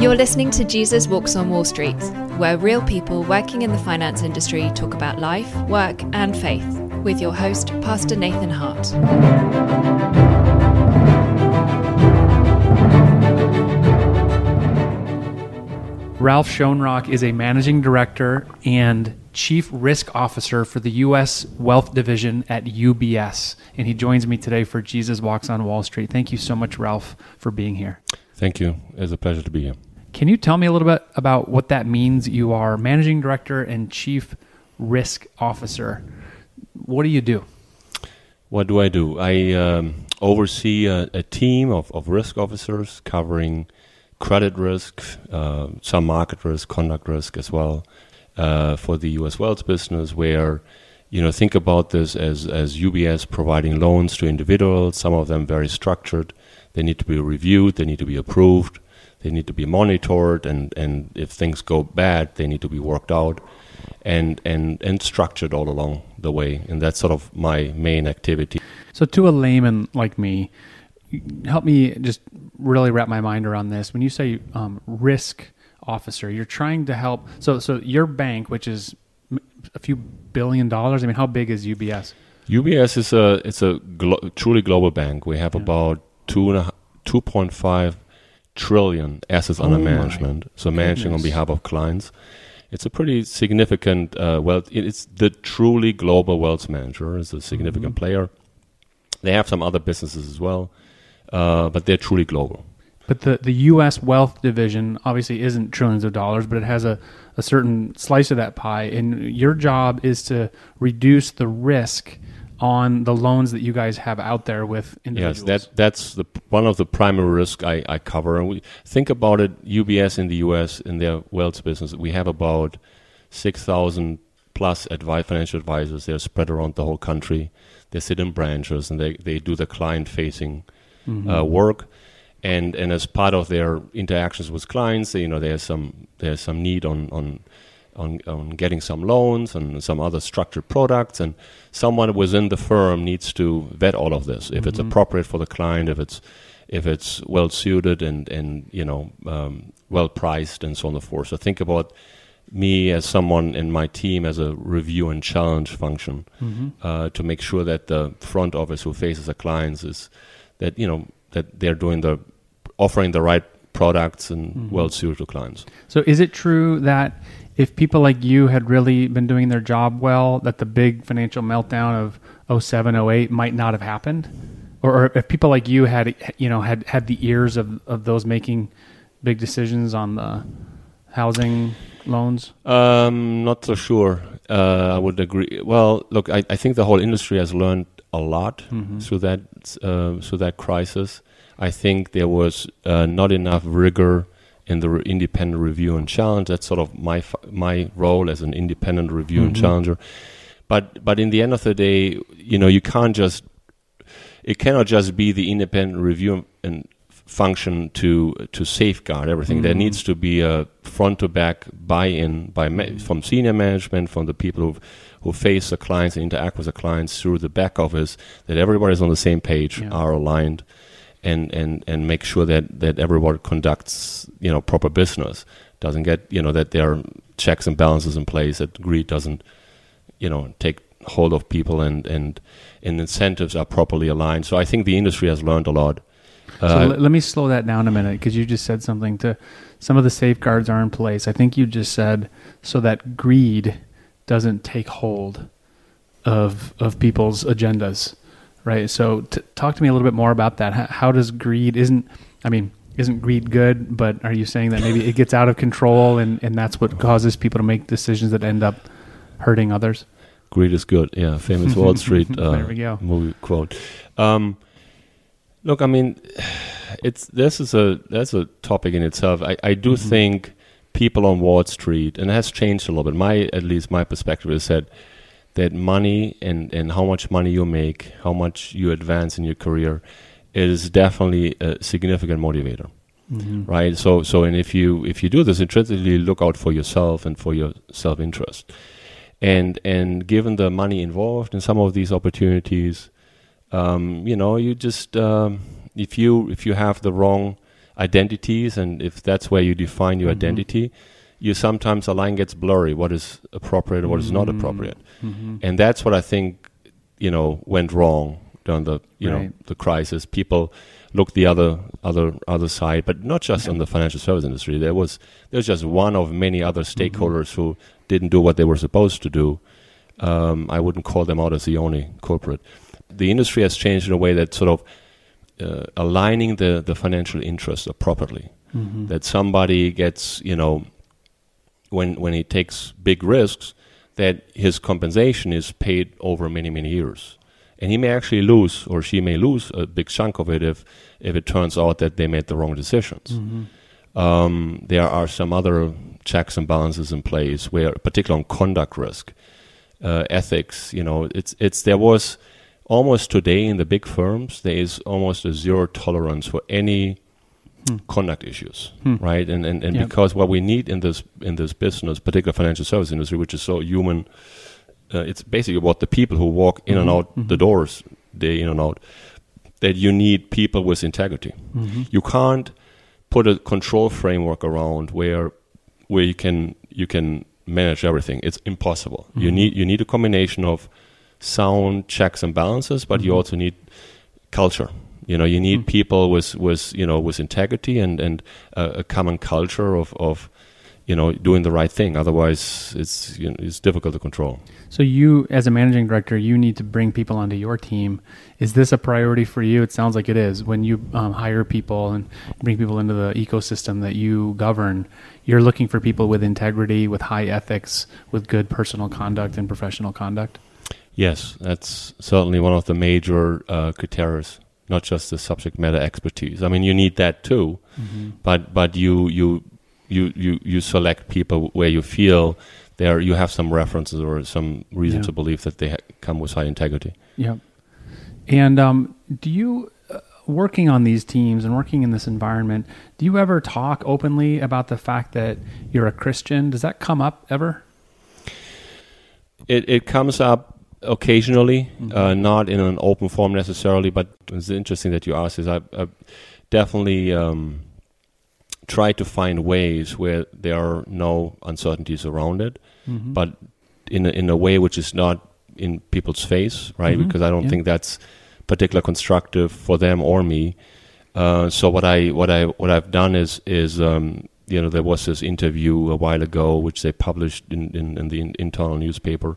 You're listening to Jesus Walks on Wall Street, where real people working in the finance industry talk about life, work, and faith, with your host, Pastor Nathan Hart. Ralph Schoenrock is a managing director and chief risk officer for the U.S. Wealth Division at UBS. And he joins me today for Jesus Walks on Wall Street. Thank you so much, Ralph, for being here. Thank you. It's a pleasure to be here. Can you tell me a little bit about what that means? You are managing director and chief risk officer. What do you do? What do I do? I um, oversee a, a, team of, of risk officers covering credit risk, uh, some market risk, conduct risk as well uh, for the U.S. wealth business, where you know think about this as as UBS providing loans to individuals. Some of them very structured. They need to be reviewed. They need to be approved. They need to be monitored, and, and if things go bad, they need to be worked out, and and and structured all along the way. And that's sort of my main activity. So, to a layman like me, help me just really wrap my mind around this. When you say um, risk officer, you're trying to help. So, so your bank, which is a few billion dollars. I mean, how big is UBS? UBS is a it's a glo- truly global bank. We have yeah. about two and a, two point five trillion assets oh under management. So managing on behalf of clients. It's a pretty significant uh, wealth. It's the truly global wealth manager. It's a significant mm-hmm. player. They have some other businesses as well uh, but they're truly global. But the, the U.S. wealth division obviously isn't trillions of dollars, but it has a, a certain slice of that pie. And your job is to reduce the risk on the loans that you guys have out there with individuals. Yes, that, that's the, one of the primary risks I, I cover. And we think about it, UBS in the U.S. in their wealth business, we have about 6,000 plus advi- financial advisors. They're spread around the whole country. They sit in branches and they, they do the client-facing – mm-hmm. uh, work, and and as part of their interactions with clients, you know, there's some there's some need on on. On, on getting some loans and some other structured products, and someone within the firm needs to vet all of this. If mm-hmm. it's appropriate for the client, if it's if it's well suited and and you know um, well priced and so on and so forth. So think about me as someone in my team as a review and challenge function mm-hmm. uh, to make sure that the front office who faces the clients is that you know that they're doing the offering the right products and mm-hmm. well suited to clients. So is it true that if people like you had really been doing their job well, that the big financial meltdown of 07, 08 might not have happened? Or, or if people like you had, you know, had, had the ears of, of those making big decisions on the housing loans? Um, not so sure. Uh, I would agree. Well, look, I, I think the whole industry has learned a lot mm-hmm. through that uh, through that crisis. I think there was uh, not enough rigor in the re- independent review and challenge. That's sort of my f- my role as an independent review mm-hmm. and challenger. But but in the end of the day, you know, you can't just it cannot just be the independent review and function to to safeguard everything. Mm-hmm. There needs to be a front to back buy-in by ma- from senior management, from the people who who face the clients and interact with the clients through the back office. That everybody is on the same page, yeah. are aligned, and and and make sure that that everybody conducts you know proper business. Doesn't get you know that there are checks and balances in place. That greed doesn't you know take hold of people and and and incentives are properly aligned. So I think the industry has learned a lot so uh, l- let me slow that down a minute because you just said something to some of the safeguards are in place. I think you just said so that greed doesn't take hold of of people's agendas, right? So t- talk to me a little bit more about that. How, how does greed isn't I mean isn't greed good, but are you saying that maybe it gets out of control and, and that's what causes people to make decisions that end up hurting others? Greed is good. Yeah, famous Wall Street uh, movie quote. Um, Look, I mean, it's this is a that's a topic in itself. I, I do mm-hmm. think people on Wall Street, and it has changed a little bit. My at least my perspective is that that money and and how much money you make, how much you advance in your career, is definitely a significant motivator. Mm-hmm. Right. So so and if you if you do this intrinsically, look out for yourself and for your self interest. And and given the money involved in some of these opportunities, um, you know, you just um, if you if you have the wrong identities, and if that's where you define your Mhm. identity, you sometimes the line gets blurry. What is appropriate and what is not Mm. appropriate, Mhm. and that's what I think you know went wrong during the you know the crisis. People looked the other other other side, but not just on the financial service industry. There was there was just one of many other Mm-hmm. stakeholders who didn't do what they were supposed to do. Um, I wouldn't call them out as the only culprit. The industry has changed in a way that sort of uh, aligning the, the financial interests appropriately. Mhm. That somebody gets, you know, when when he takes big risks, that his compensation is paid over many many years, and he may actually lose or she may lose a big chunk of it if if it turns out that they made the wrong decisions. Mhm. Um, there are some other checks and balances in place where, particularly on conduct risk, uh, ethics. You know, it's it's there was almost today in the big firms there is almost a zero tolerance for any Hmm. conduct issues, Hmm. right? And and, and Yep. because what we need in this in this business, particular financial service industry, which is so human, uh, it's basically about the people who walk in and Mhm, out the mhm. doors day in and out. That you need people with integrity Mhm. you can't put a control framework around where where you can you can manage everything. It's impossible. You Mhm. need you need a combination of sound checks and balances, but you Mhm. also need culture. You know, you need Mm. people with with you know with integrity and and a, a common culture of of you know doing the right thing. Otherwise, it's you know, it's difficult to control. So you, as a managing director, you need to bring people onto your team. Is this a priority for you? It sounds like it is. When you um, hire people and bring people into the ecosystem that you govern, you're looking for people with integrity, with high ethics, with good personal conduct and professional conduct. Yes, that's certainly one of the major uh, criteria. Not just the subject matter expertise. I mean, you need that too, but but you you you you you select people where you feel there you have some references or some reason Yeah. to believe that they ha- come with high integrity. Yeah. And um, do you, uh, working on these teams and working in this environment, do you ever talk openly about the fact that you're a Christian? Does that come up ever? It it comes up occasionally, Mhm. uh, not in an open form necessarily, but it's interesting that you ask this. I, I definitely um, try to find ways where there are no uncertainties around it. Mhm. but in a, in a way which is not in people's face, right? Mhm. Because I don't Yeah. think that's particularly constructive for them or me. Uh, so what I what I what I've done is is um, you know there was this interview a while ago which they published in in, in the in, internal newspaper.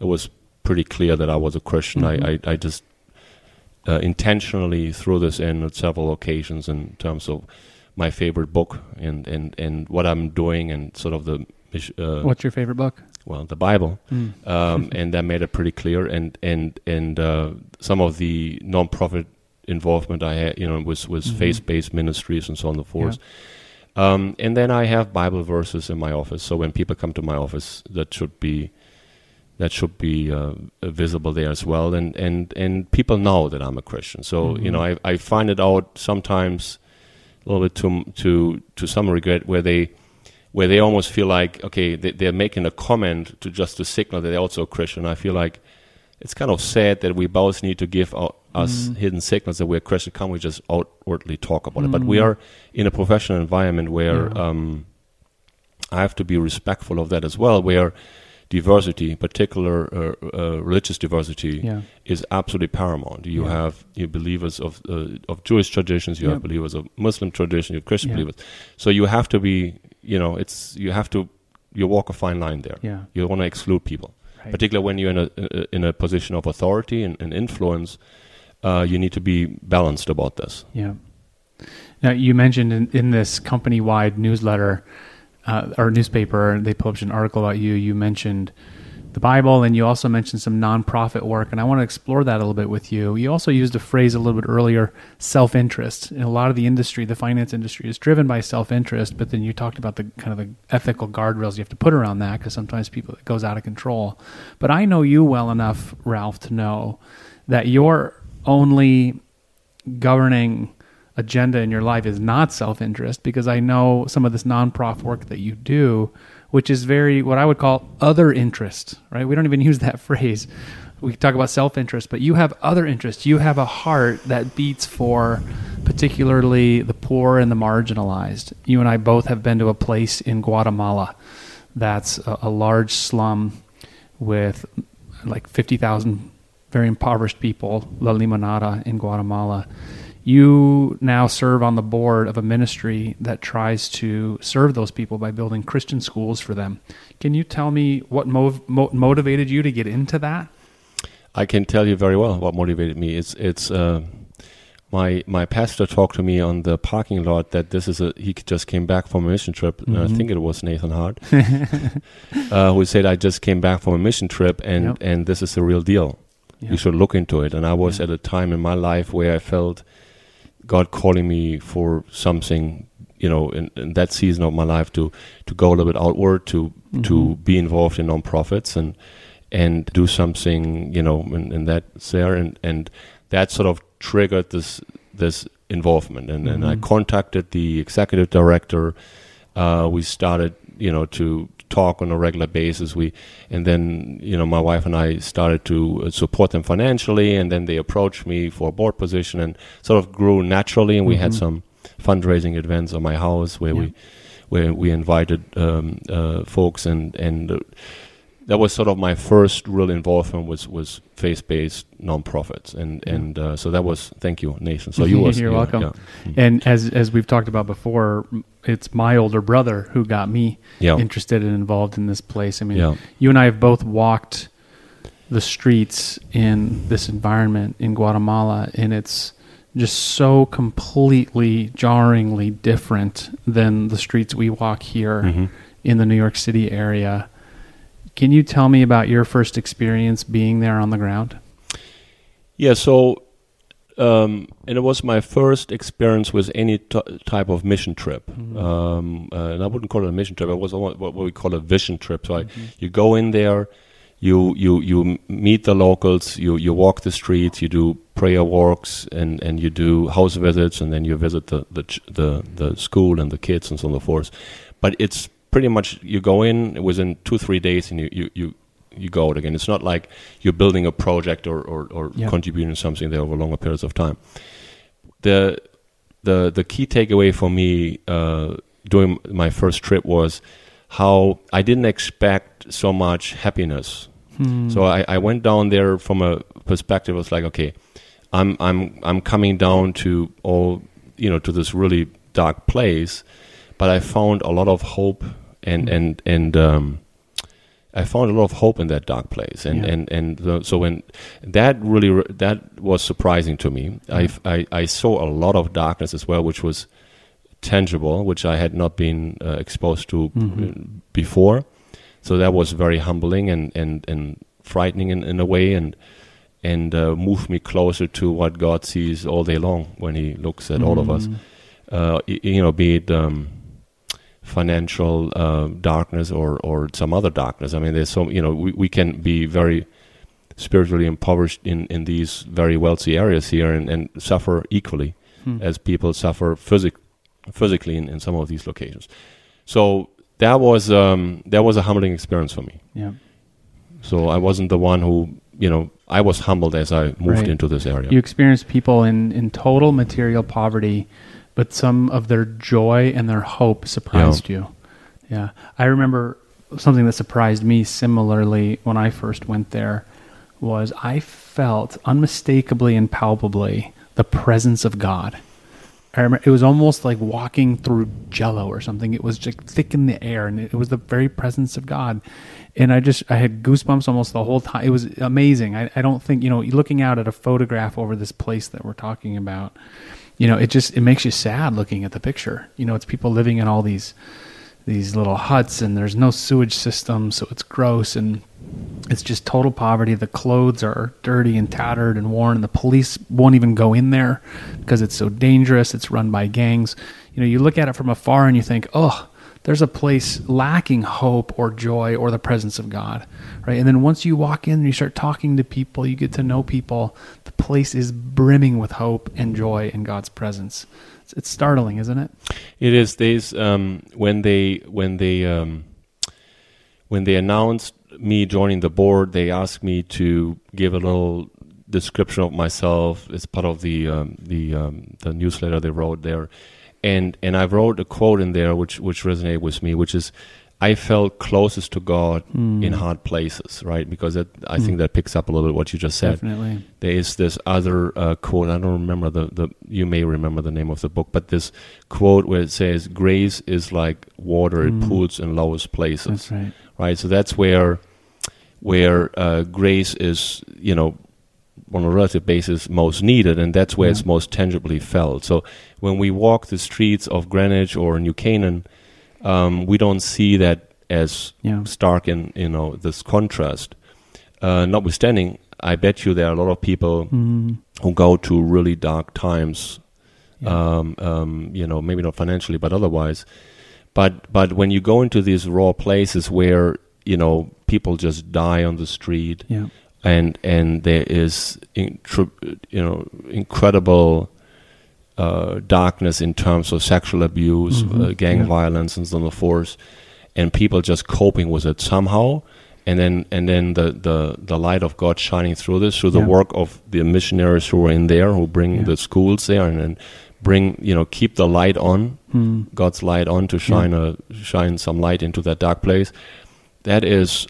It was pretty clear that I was a Christian. Mhm. I, I I just uh, intentionally threw this in at several occasions in terms of my favorite book and and and what I'm doing and sort of the uh, What's your favorite book? well the Bible Mm. um, and that made it pretty clear. And and and uh, some of the non-profit involvement I had, you know, was was Mhm. faith-based ministries and so on and so forth. Um, and then I have Bible verses in my office, so when people come to my office, that should be that should be uh, visible there as well. And and and people know that I'm a Christian, so you know, Mhm. I I find it out sometimes a little bit to to to some regret where they where they almost feel like okay they, they're making a comment to just to signal that they're also a Christian. I feel like it's kind of sad that we both need to give our, us Mm. hidden signals that we're Christian. Can't we just outwardly talk about it? But we Mm. are in a professional environment where Yeah. um, I have to be respectful of that as well. Where diversity, particular uh, uh, religious diversity, Yeah. is absolutely paramount. You Yeah. have you believers of uh, of Jewish traditions, you Yep. have believers of Muslim tradition, you have Christian Yeah. believers. So you have to be, you know, it's you have to you walk a fine line there. Yeah. You want to exclude people, Right. particularly when you're in a uh, in a position of authority and, and influence. Uh, you need to be balanced about this. Yeah. Now you mentioned in, in this company-wide newsletter uh, or newspaper, they published an article about you. You mentioned the Bible, and you also mentioned some nonprofit work, and I want to explore that a little bit with you. You also used a phrase a little bit earlier, self-interest. In a lot of the industry, the finance industry, is driven by self-interest, but then you talked about the kind of the ethical guardrails you have to put around that because sometimes people it goes out of control. But I know you well enough, Ralph, to know that your only governing agenda in your life is not self-interest because I know some of this nonprofit work that you do, which is very what I would call other interest, right? We don't even use that phrase. We talk about self-interest, but you have other interests. You have a heart that beats for particularly the poor and the marginalized. You and I both have been to a place in Guatemala that's a, a large slum with like 50,000 very impoverished people, La Limonada in Guatemala. You now serve on the board of a ministry that tries to serve those people by building Christian schools for them. Can you tell me what mov- mo- motivated you to get into that? I can tell you very well what motivated me. It's it's uh, my my pastor talked to me on the parking lot that this is a he just came back from a mission trip. Mm-hmm. I think it was Nathan Hart uh, who said I just came back from a mission trip and yep. and this is the real deal. Yep. You should look into it. And I was at a time in my life where I felt God calling me for something. You know, in, in that season of my life, to to go a little bit outward, to mm-hmm. to be involved in nonprofits and and do something, you know, and, and that's there, and and that sort of triggered this this involvement, and, mm-hmm. and I contacted the executive director. Uh, we started, you know, to talk on a regular basis. We and then you know my wife and I started to uh, support them financially, and then they approached me for a board position, and sort of grew naturally. And we mm-hmm. had some fundraising events at my house where yeah. we where we invited um, uh, folks and and. Uh, that was sort of my first real involvement was was faith based nonprofits, and yeah. and uh, so that was thank you Nathan. So you was you're yeah, welcome. Yeah. Mm-hmm. And as as we've talked about before, it's my older brother who got me interested and involved in this place. I mean, you and I have both walked the streets in this environment in Guatemala, and it's just so completely jarringly different than the streets we walk here mm-hmm. in the New York City area can you tell me about your first experience being there on the ground? Yeah, so um, and it was my first experience with any type of mission trip. Mm-hmm. Um, uh, and I wouldn't call it a mission trip. It was what we call a vision trip. So mm-hmm. I, you go in there, you you you meet the locals, you you walk the streets, you do prayer walks, and, and you do house visits, and then you visit the the ch- the, the school and the kids and so on and so forth. But it's pretty much you go in within two three days and you you you, you go out again. It's not like you're building a project or or, or yeah. contributing something there over longer periods of time. The the the key takeaway for me uh, during my first trip was how I didn't expect so much happiness. Hmm. So I, I went down there from a perspective. was like, okay, I'm I'm I'm coming down to all you know to this really dark place, but I found a lot of hope and mm-hmm. and and um, I found a lot of hope in that dark place, and yeah. and and so when that really re- that was surprising to me. I, I I saw a lot of darkness as well, which was tangible, which I had not been uh, exposed to mm-hmm. before. So that was very humbling and and and frightening in, in a way, and and uh, moved me closer to what God sees all day long when He looks at mm-hmm. all of us. Mm-hmm. Uh, you know, be it. Um, financial uh, darkness or or some other darkness. I mean, there's so you know we, we can be very spiritually impoverished in, in these very wealthy areas here and, and suffer equally hmm. as people suffer physic- physically in, in some of these locations. So that was um, that was a humbling experience for me. Yeah. So I wasn't the one who you know I was humbled as I moved right. into this area. You experienced people in in total material poverty but some of their joy and their hope surprised yeah. you. Yeah. I remember something that surprised me similarly when I first went there was I felt unmistakably and palpably the presence of God. I remember it was almost like walking through jello or something. It was just thick in the air and it was the very presence of God. And I just, I had goosebumps almost the whole time. It was amazing. I, I don't think, you know, looking out at a photograph over this place that we're talking about, you know, it just it makes you sad looking at the picture. You know, it's people living in all these these little huts and there's no sewage system, so it's gross and it's just total poverty. The clothes are dirty and tattered and worn, and the police won't even go in there because it's so dangerous. It's run by gangs. You know, you look at it from afar and you think, oh, there's a place lacking hope or joy or the presence of God, right? And then once you walk in and you start talking to people, you get to know people, place is brimming with hope and joy in God's presence. It's, it's startling, isn't it? It is. These um, when they when they um, when they announced me joining the board, they asked me to give a little description of myself. It's part of the um, the um, the newsletter they wrote there, and and I wrote a quote in there which which resonated with me, which is. I felt closest to God Mm. in hard places, right? Because that, I Mm. think that picks up a little bit what you just said Definitely. there is this other uh, quote. I don't remember the, the. You may remember the name of the book, but this quote where it says, "Grace is like water; Mm. it pools in lowest places." That's right. Right. So that's where, where uh, grace is, you know, on a relative basis, most needed, and that's where Yeah. it's most tangibly felt. So when we walk the streets of Greenwich or New Canaan, um, we don't see that as Yeah. stark in you know this contrast. Uh, notwithstanding, I bet you there are a lot of people Mm. who go to really dark times. Yeah. Um, um, you know, maybe not financially, but otherwise. But but when you go into these raw places where you know people just die on the street, yeah. and and there is intr- you know incredible uh, darkness in terms of sexual abuse, Mhm. uh, gang Yeah. violence, and so on and so forth, and people just coping with it somehow. And then, and then the, the, the light of God shining through this, through the Yeah. work of the missionaries who are in there, who bring Yeah. the schools there, and then bring you know keep the light on, Mm. God's light on to shine a shine some light into that dark place. That is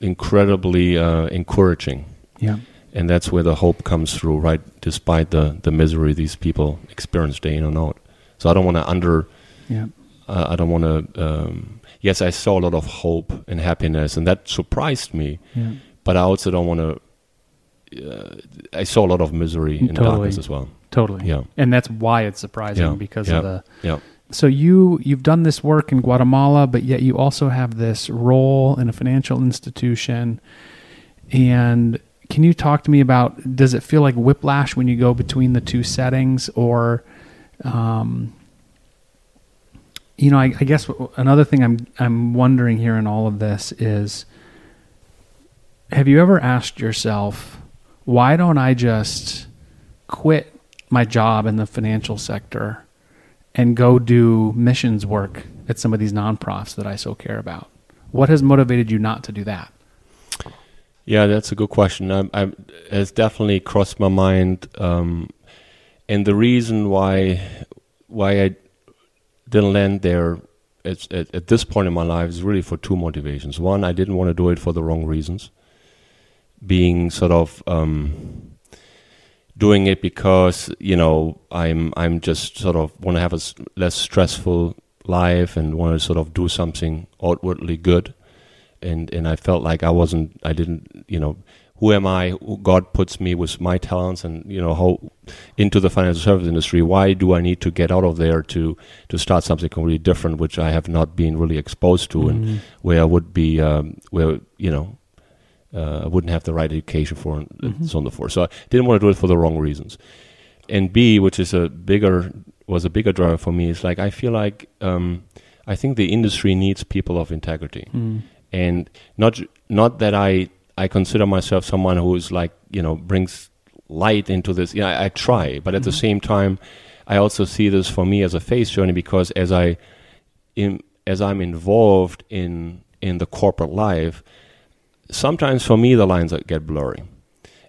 incredibly uh, encouraging Yeah. And that's where the hope comes through, right? Despite the the misery these people experience day in and out. So I don't want to under, Yeah. uh, I don't want to. Um, yes, I saw a lot of hope and happiness, and that surprised me. Yeah. But I also don't want to. Uh, I saw a lot of misery and Totally. darkness as well. Totally. Yeah. And that's why it's surprising Yeah. because Yeah. of the Yeah. So you you've done this work in Guatemala, but yet you also have this role in a financial institution. And can you talk to me about does it feel like whiplash when you go between the two settings, or, um, you know, I, I guess another thing I'm I'm wondering here in all of this is, have you ever asked yourself, why don't I just quit my job in the financial sector? and go do missions work at some of these nonprofits that I so care about? What has motivated you not to do that? Yeah, that's a good question. I, I, it's definitely crossed my mind, um, and the reason why why I didn't land there at, at, this point in my life is really for two motivations. One, I didn't want to do it for the wrong reasons, being sort of um, doing it because you know I'm I'm just sort of want to have a less stressful life and want to sort of do something outwardly good and and I felt like I wasn't I didn't you know who am I God puts me with my talents and you know how into the financial service industry why do I need to get out of there to to start something completely different which I have not been really exposed to and Mhm. where I would be um, where you know uh, I wouldn't have the right education for and Mhm. so on and so forth so I didn't want to do it for the wrong reasons and B which is a bigger was a bigger driver for me is like I feel like um, I think the industry needs people of integrity Mm. And not not that I I consider myself someone who is like you know brings light into this. Yeah, I, I try, but at the Mhm. same time, I also see this for me as a faith journey because as I in, as I'm involved in in the corporate life, sometimes for me the lines get blurry.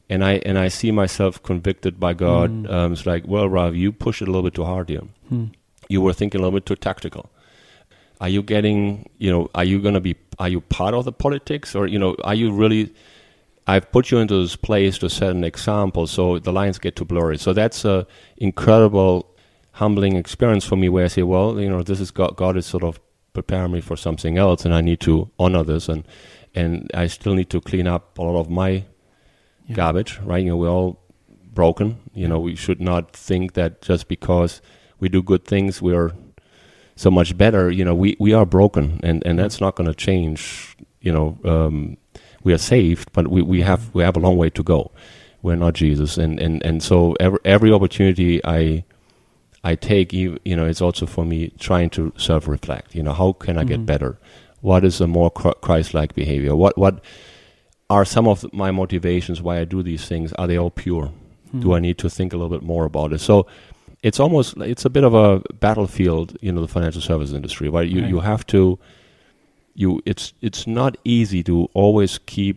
And I and I see myself convicted by God. Mm. Um, it's like, well, Ralph, you push it a little bit too hard here Mm. you were thinking a little bit too tactical. Are you getting, you know, are you going to be, are you part of the politics or, you know, are you really, I've put you into this place to set an example so the lines get too blurry. So that's a incredible, humbling experience for me where I say, well, you know, this is God, God is sort of preparing me for something else and I need to honor this and, and I still need to clean up a lot of my Yeah. garbage, right? You know, we're all broken. You know, we should not think that just because we do good things, we're so much better. You know, we, we are broken, and, and that's not going to change. You know, um, we are saved, but we, we have we have a long way to go. We're not Jesus, and, and, and so every every opportunity I I take, you you know, it's also for me trying to self reflect. You know, how can I Mhm. get better? What is a more Christ like behavior? What what are some of my motivations why I do these things? Are they all pure? do Mm. I need to think a little bit more about it? So it's almost it's a bit of a battlefield, you know, the financial service industry, right? You you have to you it's it's not easy to always keep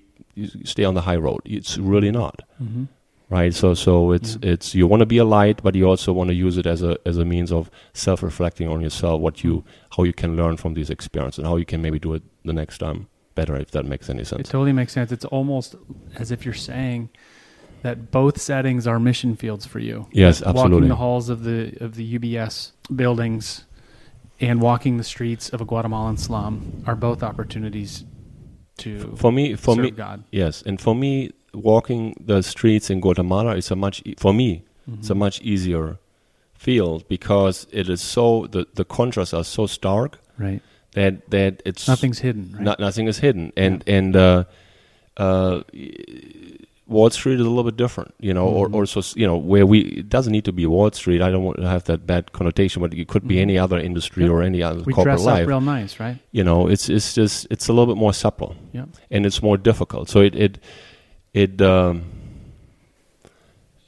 stay on the high road. It's really not. Mhm. right? So so it's Yeah. it's you want to be a light, but you also want to use it as a as a means of self reflecting on yourself, what you how you can learn from these experiences, and how you can maybe do it the next time better, if that makes any sense. It totally makes sense. It's almost as if you're saying that both settings are mission fields for you. Yes, absolutely. Walking the halls of the of the UBS buildings and walking the streets of a Guatemalan slum are both opportunities to For me, for serve me, God. yes, and for me, walking the streets in Guatemala is a much for me it's a Mhm. much easier field because it is so the the contrasts are so stark right. that that it's Nothing's hidden. Right? No- nothing is hidden, and and uh, uh, Wall Street is a little bit different, you know, Mhm. or or so you know where we it doesn't need to be Wall Street. I don't want to have that bad connotation, but it could be Mhm. any other industry Yeah. or any other we corporate dress life. up real nice, right? you know, it's it's just it's a little bit more supple, Yeah. and it's more difficult. So it it it. Um,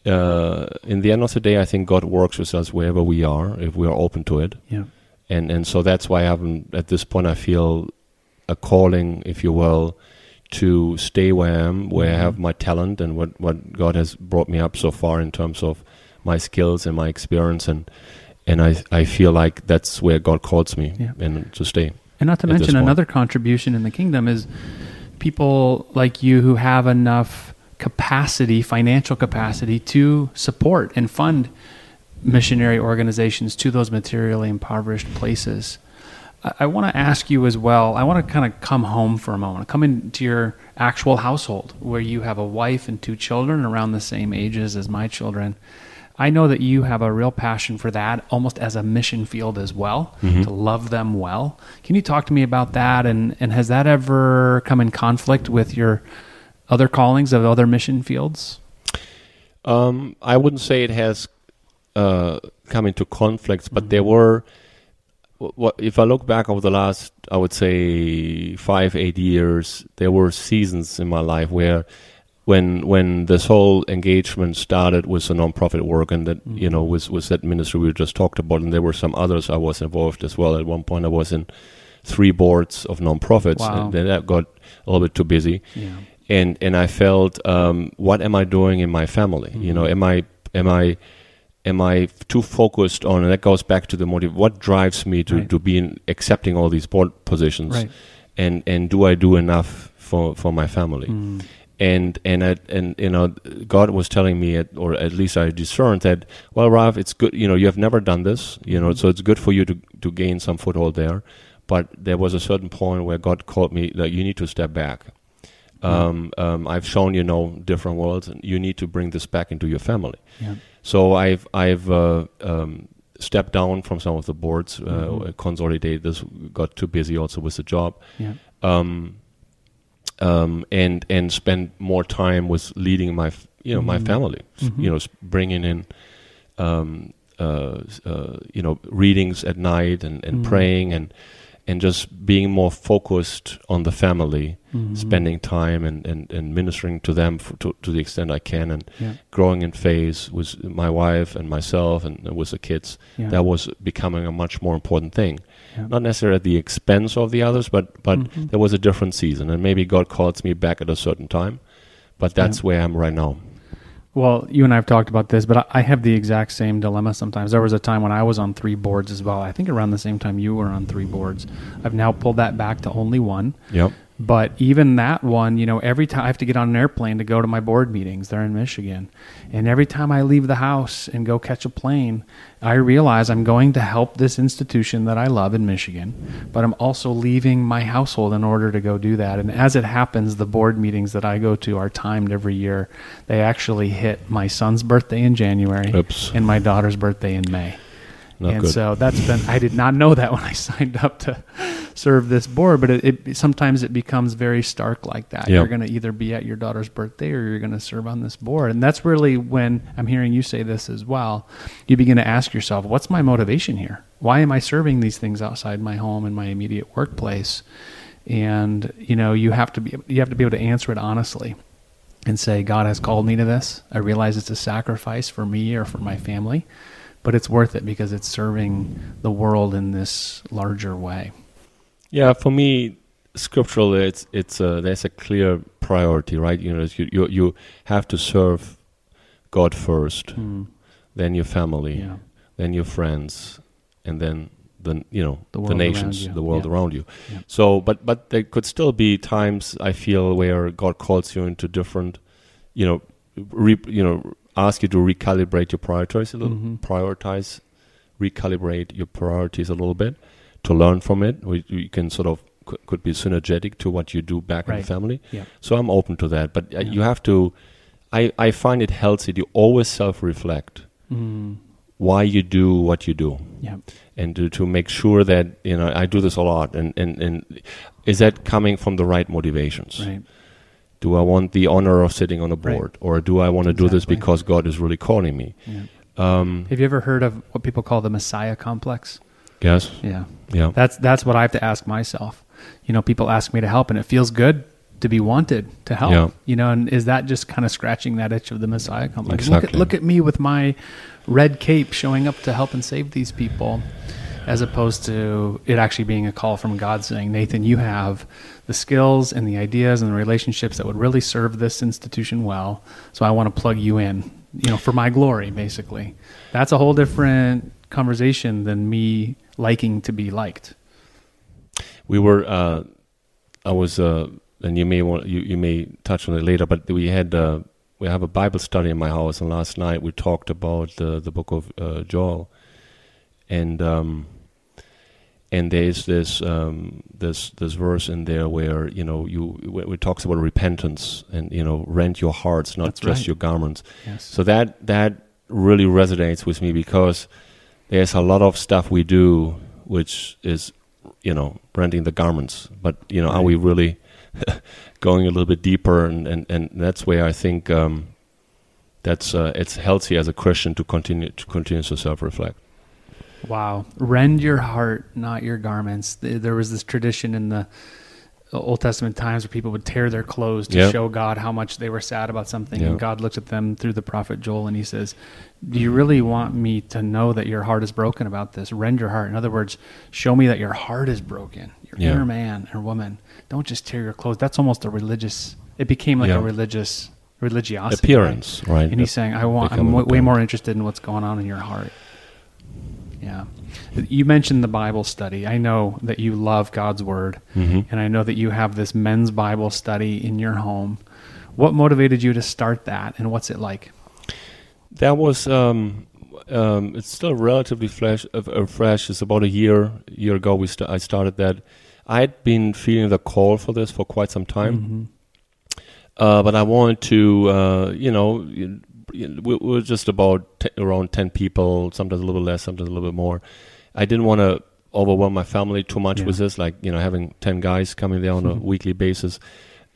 uh, in the end of the day, I think God works with us wherever we are if we are open to it Yeah. and and so that's why I haven't at this point I feel a calling, if you will, to stay where I am, where I Mhm. have my talent and what what God has brought me up so far in terms of my skills and my experience and and I I feel like that's where God calls me Yeah. and to stay. And not to mention another contribution in the kingdom is people like you who have enough capacity, financial capacity to support and fund missionary organizations to those materially impoverished places. I, I want to ask you as well. I want to kind of come home for a moment, come into your actual household where you have a wife and two children around the same ages as my children. I know that you have a real passion for that, almost as a mission field as well, Mhm. to love them well. Can you talk to me about that? And, and has that ever come in conflict with your other callings of other mission fields? Um, I wouldn't say it has uh, come into conflicts, but Mhm. there were. Wh- What if I look back over the last, I would say five, eight years, there were seasons in my life where, when when this whole engagement started with the nonprofit work and that you know Mhm. with with that ministry we just talked about, and there were some others I was involved as well. At one point, I was in three boards of nonprofits, Wow. and then that got a little bit too busy Yeah. and and I felt, um, what am I doing in my family? You know, Mhm. am I am I am I too focused on? And that goes back to the motive. What drives me to Right. to be in accepting all these board positions? Right. And and do I do enough for for my family? Mm. And and I, and you know, God was telling me, at, or at least I discerned that. Well, Ralph, it's good. You know, you have never done this. You know, Mhm. so it's good for you to to gain some foothold there. But there was a certain point where God called me, like, you need to step back. Um, um, I've shown you know different worlds, and you need to bring this back into your family. Yeah. So I've I've uh, um, stepped down from some of the boards, uh, Mhm. consolidated. This got too busy also with the job, Yeah. um, um, and and spend more time with leading my you know my Mhm. family. Mhm. You know, bringing in. Um, uh, uh, you know, readings at night and, and Mhm. praying and and just being more focused on the family Mhm. spending time and, and, and ministering to them f to, to the extent I can and Yeah. growing in faith with my wife and myself and with the kids. Yeah. That was becoming a much more important thing. Yeah. Not necessarily at the expense of the others, but, but Mhm. there was a different season. And maybe God calls me back at a certain time. But that's where I am right now. Well, you and I have talked about this, but I have the exact same dilemma sometimes. There was a time when I was on three boards as well. I think around the same time you were on three boards. I've now pulled that back to only one. Yep. But even that one, you know, every time I have to get on an airplane to go to my board meetings, they're in Michigan. And every time I leave the house and go catch a plane, I realize I'm going to help this institution that I love in Michigan, but I'm also leaving my household in order to go do that. And as it happens, the board meetings that I go to are timed every year. They actually hit my son's birthday in January Oops. and my daughter's birthday in May Not and good. so that's been i did not know that when i signed up to serve this board but it, it sometimes it becomes very stark like that. Yep. you're going to either be at your daughter's birthday or you're going to serve on this board. And that's really when i'm hearing you say this as well you begin to ask yourself what's my motivation here? Why am i serving these things outside my home and my immediate workplace? And you know you have to be you have to be able to answer it honestly and say god has called me to this. I realize it's a sacrifice for me or for my family but it's worth it because it's serving the world in this larger way. Yeah, for me, scriptural, it's it's a, there's a clear priority, right? You know, you you, you have to serve God first, Mm. then your family, Yeah. then your friends, and then the you know The the, nations, the world Yeah. around you. Yeah. So, but but there could still be times I feel where God calls you into different, you know, re, you know, ask you to recalibrate your priorities a little, Mhm. prioritize, recalibrate your priorities a little bit to learn from it. We, you can sort of could, could be synergetic to what you do back in the family. Yeah. So I'm open to that, but uh, Yeah. you have to. I I find it healthy to always self-reflect Mm. why you do what you do Yeah. and to, to make sure that you know I do this a lot and, and, and is that coming from the right motivations Right. Do I want the honor of sitting on a Right. board or do I want to do this because God is really calling me Yeah. um, Have you ever heard of what people call the Messiah complex? yes Yeah. yeah That's that's what I have to ask myself. You know, people ask me to help, and it feels good to be wanted to help. Yeah. You know, and is that just kind of scratching that itch of the Messiah complex? Look at look at me with my red cape showing up to help and save these people, as opposed to it actually being a call from God saying, Nathan, you have the skills and the ideas and the relationships that would really serve this institution well. So I want to plug you in. You know, for my glory, basically. That's a whole different conversation than me liking to be liked. we were uh, I was uh, and you may want you, you may touch on it later but we had uh, we have a Bible study in my house and last night we talked about the the book of uh, Joel and um, and there's this um, this this verse in there where you know you it talks about repentance and you know rent your hearts not That's just right. your garments Yes. so that that really resonates with me because there's a lot of stuff we do which is you know renting the garments, but you know are we really going a little bit deeper? And and, and that's where I think um, that's uh, it's healthy as a Christian to continue to continue to self reflect. Wow. Rend your heart, not your garments. There was this tradition in the Old Testament times where people would tear their clothes to Yep. show God how much they were sad about something. Yeah. And God looks at them through the prophet Joel and he says, Do you really want me to know that your heart is broken about this? Rend your heart. In other words, show me that your heart is broken, your Yeah. inner man or woman. Don't just tear your clothes. That's almost a religious, it became like a religious religiosity. Appearance, right? right? And he's saying, I want, I'm way more interested in what's going on in your heart. Yeah. You mentioned the Bible study. I know that you love God's word, Mhm. and I know that you have this men's Bible study in your home. What motivated you to start that, and what's it like? That was um, um, it's still relatively fresh. Uh, uh, fresh. It's about a year year ago. We st- I started that. I had been feeling the call for this for quite some time. Mhm. Uh, but I wanted to, uh, you know, you- you- we, we were just about t- around 10 people, sometimes a little less, sometimes a little bit more. I didn't want to overwhelm my family too much Yeah. with this, like, you know, having 10 guys coming there on a weekly basis.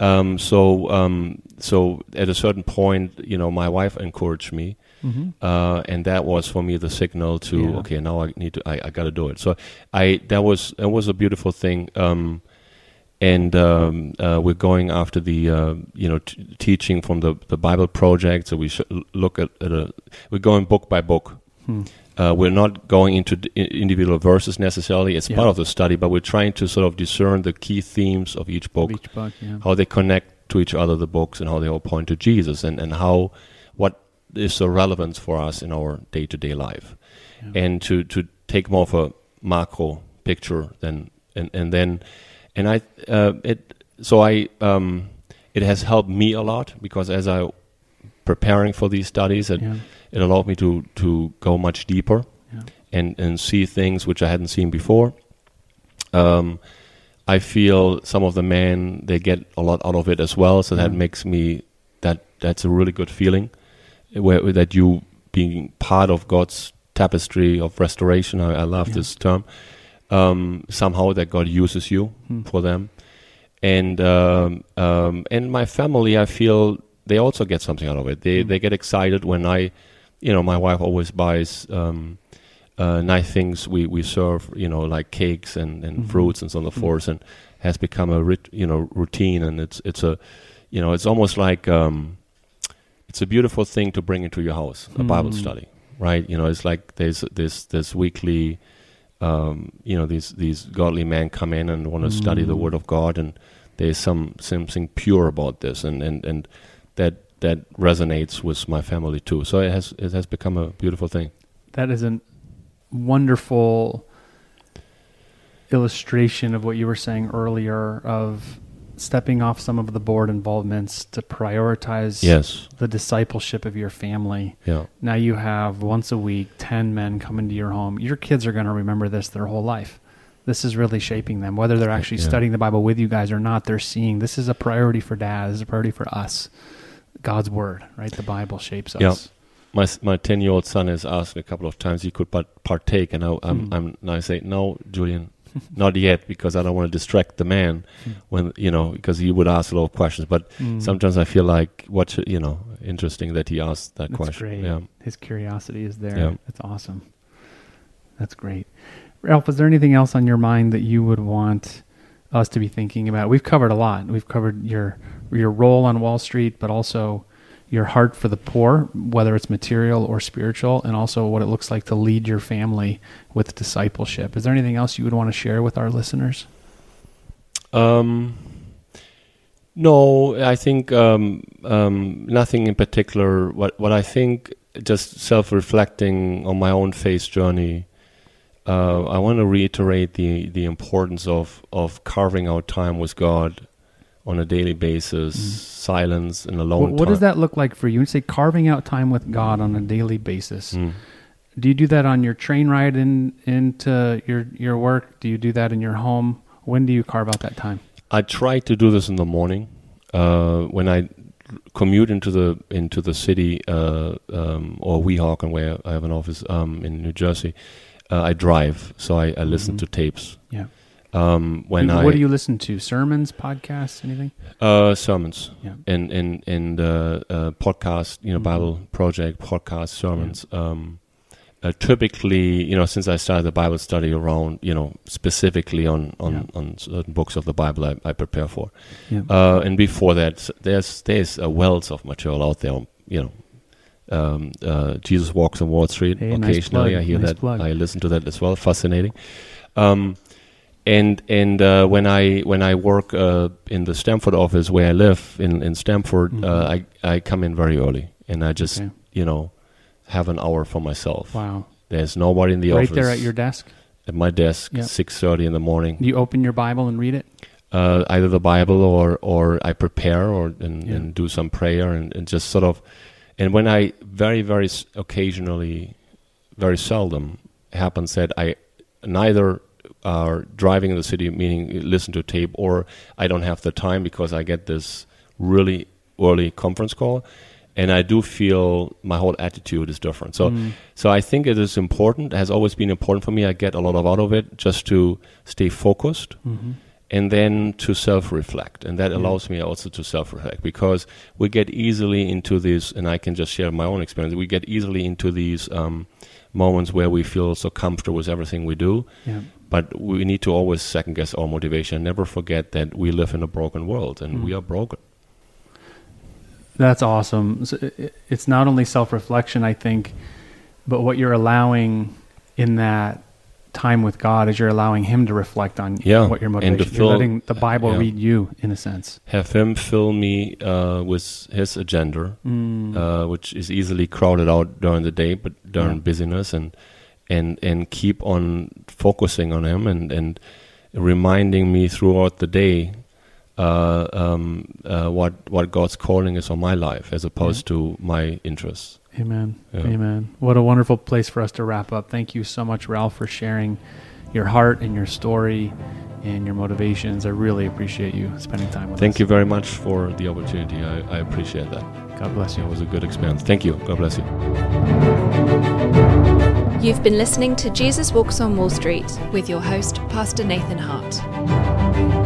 Um, so, um, so at a certain point, you know, my wife encouraged me, Mhm. uh, and that was for me the signal to Yeah. okay, now I need to, I, I got to do it. So I that was that was a beautiful thing. Um, and um, uh, we're going after the uh, you know t- teaching from the the Bible project. So we l- look at, at a we're going book by book. Hmm. Uh, we're not going into d- individual verses necessarily. It's Yeah. part of the study, but we're trying to sort of discern the key themes of each book, Of each book, yeah. how they connect to each other, the books, and how they all point to Jesus, and, and how what is the relevance for us in our day to day life, Yeah. and to to take more of a macro picture than and and then and I uh, it so I um, it has helped me a lot because as I preparing for these studies, it yeah. it allowed me to to go much deeper Yeah. and and see things which I hadn't seen before. Um, I feel some of the men they get a lot out of it as well, so that makes me that that's a really good feeling, where that you being part of God's tapestry of restoration. I, I love Yeah. this term. Um, somehow that God uses you Hmm. for them, and um, um, and my family, I feel they also get something out of it. They Mm. they get excited when I, you know, my wife always buys um, uh, nice things we, we serve, you know, like cakes and, and Mhm. fruits and so on and so forth, and has become a rit- you know routine, and it's it's a, you know, it's almost like um, it's a beautiful thing to bring into your house, a Bible Mm. study, right? You know, it's like there's this this weekly. Um, you know these these godly men come in and want to study the Mm. Word of God, and there's some something pure about this, and and and that that resonates with my family too. So it has it has become a beautiful thing. That is a wonderful illustration of what you were saying earlier of stepping off some of the board involvements to prioritize Yes. the discipleship of your family. Yeah. Now you have once a week 10 men come into your home. Your kids are going to remember this their whole life. This is really shaping them. Whether they're actually Yeah. studying the Bible with you guys or not, they're seeing this is a priority for dad, this is a priority for us. God's word, right? The Bible shapes us. Yeah. My my ten year old son has asked a couple of times he could but partake, and I, I'm. Hmm. I'm and I say no, Julian, not yet, because I don't want to distract the man Hmm. when you know because he would ask a lot of questions. But Mm. sometimes I feel like what you know interesting that he asked that That's question. great. Yeah. His curiosity is there. Yeah. That's awesome. That's great. Ralph, is there anything else on your mind that you would want us to be thinking about? We've covered a lot. We've covered your your role on Wall Street, but also your heart for the poor, whether it's material or spiritual, and also what it looks like to lead your family with discipleship. Is there anything else you would want to share with our listeners? Um, no, I think um, um, nothing in particular. What what I think, just self-reflecting on my own faith journey. Uh, I want to reiterate the the importance of of carving out time with God on a daily basis, Mhm. silence and alone. what does that look like for you? You say carving out time with God on a daily basis. Mm. Do you do that on your train ride in into your your work? Do you do that in your home? When do you carve out that time? I try to do this in the morning uh, when I commute into the into the city uh, um, or Weehawken, where I have an office um, in New Jersey. Uh, I drive, so I, I listen Mhm. to tapes. Yeah. Um, when Do- I what do you listen to? Sermons, podcasts, anything? uh, sermons Yeah. and and and uh, uh, podcast, you know, Mhm. Bible project podcast sermons. Um, uh, typically, you know, since I started the Bible study around, you know, specifically on on, Yeah. on certain books of the Bible, I, I prepare for. Yeah. Uh, and before that, there's there's a wealth of material out there. You know, um, uh, Jesus walks on Wall Street. Hey, Occasionally, plug, I hear nice that. plug. I listen to that as well. Fascinating. Um, and and uh, when I when I work uh, in the Stamford office where I live in in Stamford, Mhm. uh, I I come in very early and I just Okay. you know have an hour for myself. Wow. There's nobody in the right office. Right there at your desk. at my desk, Yeah. six thirty in the morning Do you open your Bible and read it? uh, either the Bible or or I prepare or and, Yeah. and do some prayer and, and just sort of and when I very very occasionally very seldom happens that I neither are driving in the city meaning listen to tape or I don't have the time because I get this really early conference call and I do feel my whole attitude is different so Mm. so I think it is important has always been important for me I get a lot of out of it just to stay focused Mhm. and then to self-reflect and that Yeah. allows me also to self-reflect because we get easily into these and i can just share my own experience we get easily into these um, moments where we feel so comfortable with everything we do Yeah. But we need to always second guess our motivation never forget that we live in a broken world and Mm. we are broken That's awesome. So it's not only self reflection, I think, but what you're allowing in that time with God is you're allowing Him to reflect on Yeah, what your and to. You're fill- letting the Bible yeah. read you, in a sense. have him fill me uh, with his agenda Mm. uh, which is easily crowded out during the day, but during Yeah. busyness, and and and keep on focusing on him and and reminding me throughout the day uh, um, uh, what what God's calling is on my life, as opposed to my interests. Amen. Yeah. Amen. What a wonderful place for us to wrap up. Thank you so much, Ralph, for sharing your heart and your story and your motivations. I really appreciate you spending time with us. Thank you very much for the opportunity. I, I appreciate that. God bless you. It was a good experience. Thank you. God bless you. You've been listening to Jesus Walks on Wall Street with your host, Pastor Nathan Hart.